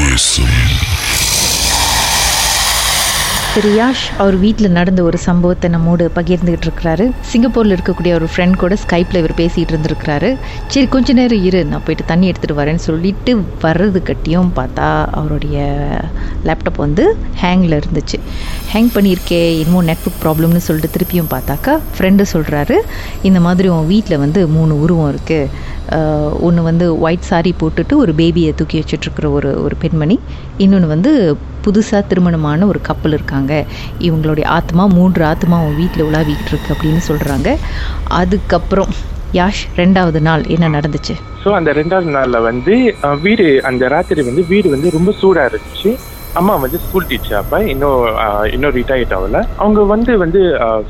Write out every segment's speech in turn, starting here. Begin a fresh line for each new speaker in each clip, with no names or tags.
தேசம்
ரியாஷ் அவர் வீட்டில் நடந்த ஒரு சம்பவத்தை நம்மோடு பகிர்ந்துகிட்டு இருக்கிறாரு. சிங்கப்பூரில் இருக்கக்கூடிய ஒரு ஃப்ரெண்ட் கூட ஸ்கைப்பில் இவர் பேசிகிட்டு இருந்திருக்கிறாரு. சரி கொஞ்ச நேரம் இரு நான் போயிட்டு தண்ணி எடுத்துகிட்டு வரேன்னு சொல்லிட்டு வர்றது கட்டியும் பார்த்தா அவருடைய லேப்டாப் வந்து ஹேங்கில் இருந்துச்சு. ஹேங் பண்ணியிருக்கே இன்னமும் நெட்ஒர்க் ப்ராப்ளம்னு சொல்லிட்டு திருப்பியும் பார்த்தாக்கா ஃப்ரெண்டு சொல்கிறாரு இந்த மாதிரி உன் வீட்டில் வந்து மூணு உருவம் இருக்குது ஒன்று வந்து ஒயிட் சாரி போட்டுட்டு ஒரு பேபியை தூக்கி வச்சுட்ருக்கிற ஒரு ஒரு பெண்மணி. இன்னொன்று வந்து புதுசாக திருமணமான ஒரு கப்பல் இருக்காங்க. இவங்களுடைய ஆத்மா மூன்று ஆத்மா உன் வீட்டில் உலாவிக்கிட்டு இருக்கு அப்படின்னு சொல்கிறாங்க அதுக்கப்புறம் யாஷ் ரெண்டாவது நாள் என்ன நடந்துச்சு?
ஸோ அந்த ரெண்டாவது நாளில் வந்து வீடு அந்த ராத்திரி வந்து வீடு வந்து ரொம்ப சூடாக இருந்துச்சு. அம்மா வந்து ஸ்கூல் டீச்சர் அப்ப இன்னும் இன்னும் ரிட்டையர்ட் ஆகல. அவங்க வந்து வந்து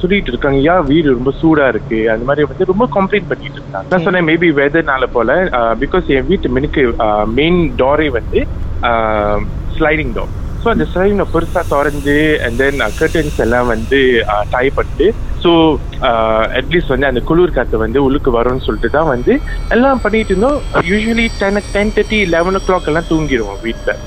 சொல்லிட்டு இருக்காங்க யா வீடு ரொம்ப சூடா இருக்கு. அந்த மாதிரி வந்து ரொம்ப கம்ப்ளைண்ட் பண்ணிட்டு இருந்தாங்க. நான் சொன்னேன் மேபி வெதர்னால போல பிகாஸ் என் வீட்டு மினுக்கு மெயின் டோரே வந்து ஸ்லைடிங் டோர் ஸோ அந்த ஸ்லைடிங் பெருசா திறந்து அண்ட் தென் கர்டன்ஸ் எல்லாம் வந்து டை பண்ணிட்டு ஸோ அட்லீஸ்ட் வந்து அந்த குளிர் காத்து வந்து உள்ளுக்கு வரும்னு சொல்லிட்டு தான் வந்து எல்லாம் பண்ணிட்டு இருந்தோம். Usually ten ten thirty eleven o'clock எல்லாம் தூங்கிடுவோம் வீட்டில்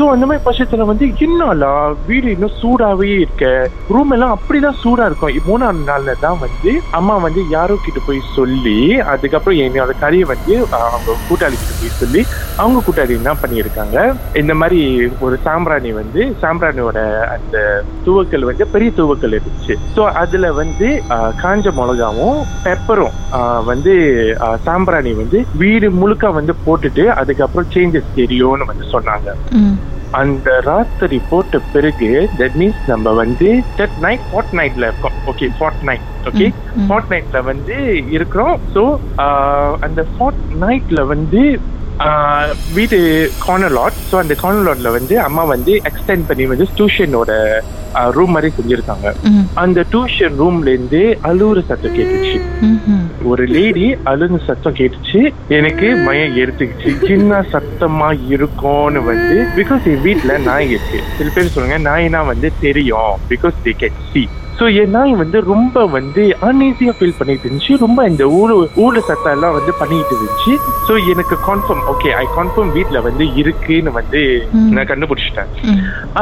ஸோ அந்த மாதிரி பட்சத்தில் வந்து என்னலா வீடு இன்னும் சூடாகவே இருக்க? ரூம் எல்லாம் அப்படிதான் சூடாக இருக்கும். மூணாவது நாளில் தான் வந்து அம்மா வந்து யாரோ கிட்ட போய் சொல்லி அதுக்கப்புறம் என்னோட கறியை வந்து அவங்க கூட்டாளி கிட்ட போய் சொல்லி அவங்க கூட்டாளி என்ன பண்ணியிருக்காங்க. இந்த மாதிரி ஒரு சாம்பிராணி வந்து சாம்பிராணியோட அந்த துவக்கல் வந்து பெரிய துவக்கல் இருந்துச்சு. ஸோ அதுல வந்து காஞ்ச மிளகாவும் பெப்பரும் வந்து சாம்பிராணி வந்து வீடு முழுக்க வந்து போட்டுட்டு அதுக்கப்புறம் சேஞ்சஸ் தெரியும்னு வந்து சொன்னாங்க. அந்த ராத்திரி போட்ட பிறகு தட் மீன்ஸ் நம்ம வந்து தட் நைட் ஃபார்ட் நைட்ல இருக்கோம். Okay fortnight okay. ஃபார்ட் நைட்ல வந்து இருக்கிறோம். ஸோ அந்த ஃபார்ட் நைட்ல வந்து வீடு கார்னர் லாட் ஸோ அந்த கார்னர் லாட்ல வந்து அம்மா வந்து எக்ஸ்டெண்ட் பண்ணி வந்து டியூஷனோட ரூம் மாதிரி செஞ்சிருக்காங்க. அந்த டியூஷன் ரூம்ல இருந்து அழுவுற சத்தம் கேட்டுச்சு. ஒரு லேடி அழுந்த சத்தம் கேட்டுச்சு. எனக்கு மயம் எடுத்துக்கிச்சு சின்ன சத்தமா இருக்கும்னு வந்து பிகாஸ் என் வீட்ல நாய் இருக்கு. சில பேர் சொல்லுங்க நாய்னா வந்து தெரியும். Because they get see so நாய் வந்து ரொம்ப வந்து அன்ஈஸியா ஃபீல் பண்ணிட்டு இருந்துச்சு. ரொம்ப இந்த ஊழ ஊழ சத்தம் எல்லாம் வந்து பண்ணிட்டு இருந்துச்சு. ஸோ எனக்கு கன்ஃபார்ம் ஓகே ஐ கன்ஃபார்ம் வீட்ல வந்து இருக்குன்னு வந்து. நான் கண்டுபிடிச்சிட்டேன்.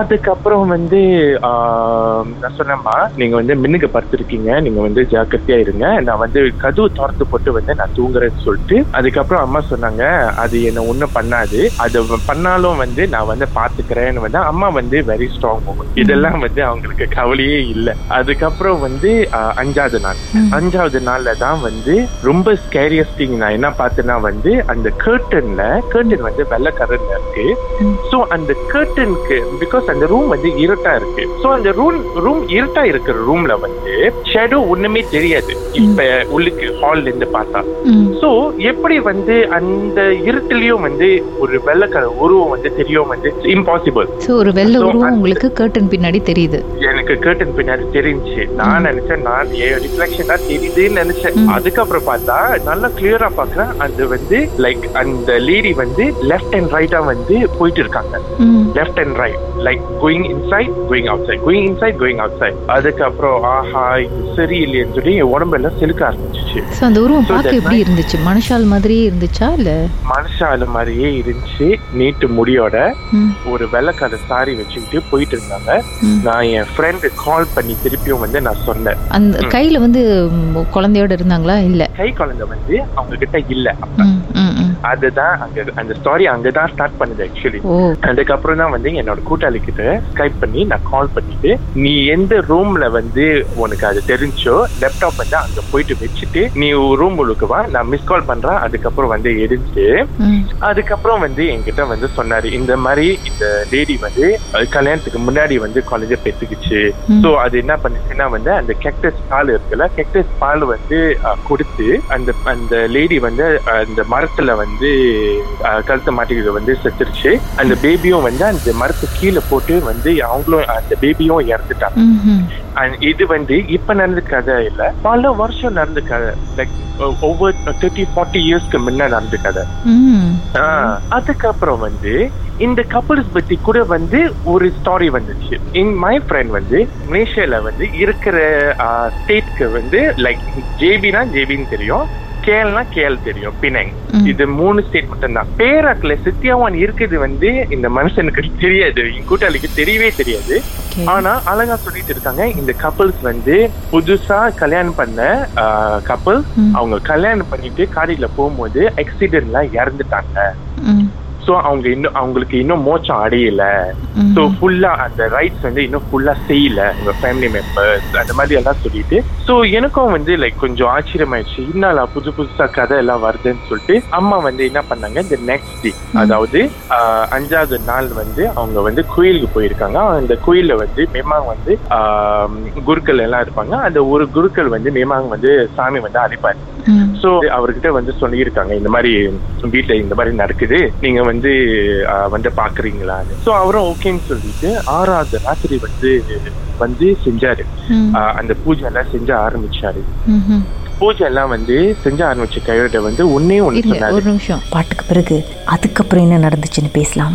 அதுக்கப்புறம் வந்து நான் சொன்னேம்மா நீங்க வந்து மின்னுக்கு படுத்திருக்கீங்க. நீங்க வந்து ஜாக்கிரதையா இருங்க. நான் வந்து கதவு திறந்து போட்டு வந்து நான் தூங்குறேன்னு சொல்லிட்டு அதுக்கப்புறம் அம்மா சொன்னாங்க அது என்ன ஒண்ணும் பண்ணாது. அது பண்ணாலும் வந்து நான் வந்து பாத்துக்கிறேன்னு வந்து அம்மா வந்து வெரி ஸ்ட்ராங் இதெல்லாம் வந்து அவங்களுக்கு கவலையே இல்லை. அதுக்கப்புறம் வந்து அஞ்சாவது நாள். அஞ்சாவது நாள்ல தான் வந்து ரொம்ப ஸ்கேரியஸ்ட் திங் நான் என்ன பார்த்தேன்னா வந்து அந்த கர்டன்ல கர்டன் வந்து வெள்ளை கலர்ல இருக்கு. சோ அந்த கர்டனுக்கு பிகாஸ் அந்த ரூம் வந்து இருட்டா இருக்கு சோ அந்த ரூம் ரூம் இருட்டா இருக்கிற ரூம்ல வந்து ஷேடோ ஒண்ணுமே தெரியாது இப்ப உள்ளுக்கு ஹால்ல இருந்து பார்த்தா. சோ எப்படி வந்து அந்த இருட்டுலயும் வந்து ஒரு வெள்ளை கலர் உருவம் வந்து தெரியும் வந்து இம்பாசிபிள்
ஒரு வெள்ளை உருவம் உங்களுக்கு கர்டன் பின்னாடி தெரியுது.
எனக்கு கர்டன் பின்னாடி தெரிஞ்சுச்சு. நான் நினைச்சேன் நான் ரிஃப்ளெக்ஷன் தான் தெரியுதுன்னு நினைச்சேன். அதுக்கப்புறம் பார்த்தா நல்லா கிளியரா பாக்குறேன் அது வந்து லைக் அந்த லேடி வந்து லெஃப்ட் அண்ட் ரைட்டா வந்து போயிட்டு இருக்காங்க. Left and right like going inside going outside going inside going outside அதுக்கப்புறம் ஆஹா இது சரியில்லைன்னு சொல்லி என் உடம்பெல்லாம் செலுக்க ஆரம்பிச்சிச்சு
ஸோ அந்த உருவம் பார்க்க எப்படி இருந்துச்சு? மனுஷால் மாதிரியே இருந்துச்சா இல்லை?
மனுஷால மாதிரியே இருந்துச்சு. நீட்டு முடியோட ஒரு வெள்ளைக்கார சாரி வச்சுக்கிட்டு போயிட்டு இருந்தாங்க. நான் என் ஃப்ரெண்டு கால் பண்ணி திருப்பியும் வந்து நான் சொன்னேன்.
அந்த கையில் வந்து குழந்தையோட இருந்தாங்களா? இல்லை.
கை குழந்தை வந்து அவங்க கிட்ட இல்ல அதுதான் அங்க அந்த ஸ்டாரி அங்கதான் ஸ்டார்ட் பண்ணுது ஆக்சுவலி அதுக்கப்புறம் தான் வந்து என்னோட கூட்டாளி கிட்ட ஸ்கைப் பண்ணி நான் கால் பண்ணிட்டு நீ எந்த ரூம்ல வந்து உனக்கு அது தெரிஞ்சோ லேப்டாப் வந்து அங்க போயிட்டு வச்சுட்டு நீ ரூம் உள்ளுக்கு வா நான் மிஸ் கால் பண்றேன். அதுக்கப்புறம் வந்து
ம்.
அதுக்கப்புறம் வந்து என்கிட்ட வந்து சொன்னாரு இந்த மாதிரி இந்த லேடி வந்து கல்யாணத்துக்கு முன்னாடி வந்து குழந்தை பெற்றுக்குச்சு. சோ அது என்ன பண்ணுச்சுன்னா வந்து அந்த கெக்டஸ் பால் இருக்குல்ல கெக்டஸ் பால் வந்து கொடுத்து அந்த அந்த லேடி வந்து அந்த மரத்துல வந்து அஹ், கழுத்தை மாட்டிக்கிட்டு வந்து செத்துருச்சு. அந்த பேபியும் வந்து அந்த மரத்து கீழே போட்டு வந்து அவங்களும் அந்த பேபியும் இறந்துட்டாங்க. இது வந்து இப்ப நடந்த கதை இல்ல பல வருஷம் நடந்த கதை லைக் ஒவ்வொரு தேர்ட்டி ஃபார்ட்டி இயர்ஸ்க்கு முன்ன நடந்த கதை அதுக்கப்புறம் வந்து இந்த கப்பல்ஸ் பத்தி கூட வந்து ஒரு ஸ்டாரி வந்துச்சு. இன் மை ஃப்ரெண்ட் வந்து மலேசியால வந்து இருக்கிற ஸ்டேட்க்கு வந்து லைக் ஜேபினா ஜேபின்னு தெரியும். கேள்னா கேள் தெரியும் பினங். இது மூணு ஸ்டேட் மட்டும் தான் பேராக்ல சித்தியாவான் இருக்குது வந்து இந்த மனுஷனுக்கு தெரியாது என் கூட்டாளிக்கு தெரியவே தெரியாது. ஆனா அழகா சொல்லிட்டு இருக்காங்க இந்த கப்பல்ஸ் வந்து புதுசா கல்யாணம் பண்ண கப்பல். அவங்க கல்யாணம் பண்ணிட்டு காடியில போகும்போது ஆக்சிடென்ட்ல இறந்துட்டாங்க சோ அவங்க இன்னும் அவங்களுக்கு இன்னும் மோச்சம் அடையல. சோ ஃபுல்லா அந்த ரைட்ஸ் வந்து இன்னும் ஃபுல்லா செய்யல. உங்க ஃபேமிலி மெம்பர்ஸ் அந்த மாதிரி எல்லாம் சொல்லிட்டு. சோ எனக்கும் வந்து லைக் கொஞ்சம் ஆச்சரியமாயிடுச்சு. என்னடா புது புதுசா கதை எல்லாம் வருதுன்னு சொல்லிட்டு அம்மா வந்து என்ன பண்ணாங்க? இந்த நெக்ஸ்ட் டே அதாவது அஞ்சாவது நாள் வந்து அவங்க வந்து கோயிலுக்கு போயிருக்காங்க. அந்த கோயில்ல வந்து மேமாங் வந்து குருக்கள் எல்லாம் இருப்பாங்க. அந்த ஒரு குருக்கள் வந்து மேமாங் வந்து சாமி வந்து அழைப்பாரு. சோ அவர்கிட்ட வந்து சொல்லியிருக்காங்க இந்த மாதிரி வீட்ல இந்த மாதிரி நடக்குது. நீங்க வந்து ஆஹ், வந்து பாக்குறீங்களான்னு சோ அவரும் ஓகேன்னு சொல்லிட்டு ஆறாவது ராத்திரி வந்து வந்து செஞ்சாரு. அந்த பூஜை எல்லாம் செஞ்ச ஆரம்பிச்சாரு. பூஜை எல்லாம் வந்து செஞ்ச ஆரம்பிச்ச கையோட வந்து ஒன்னே சொன்னாரு.
ஒரு நிமிஷம்.
பாட்டுக்கு பிறகு அதுக்கப்புறம் என்ன நடந்துச்சுன்னு பேசலாம்.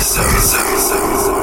Sam, Sam, Sam, Sam.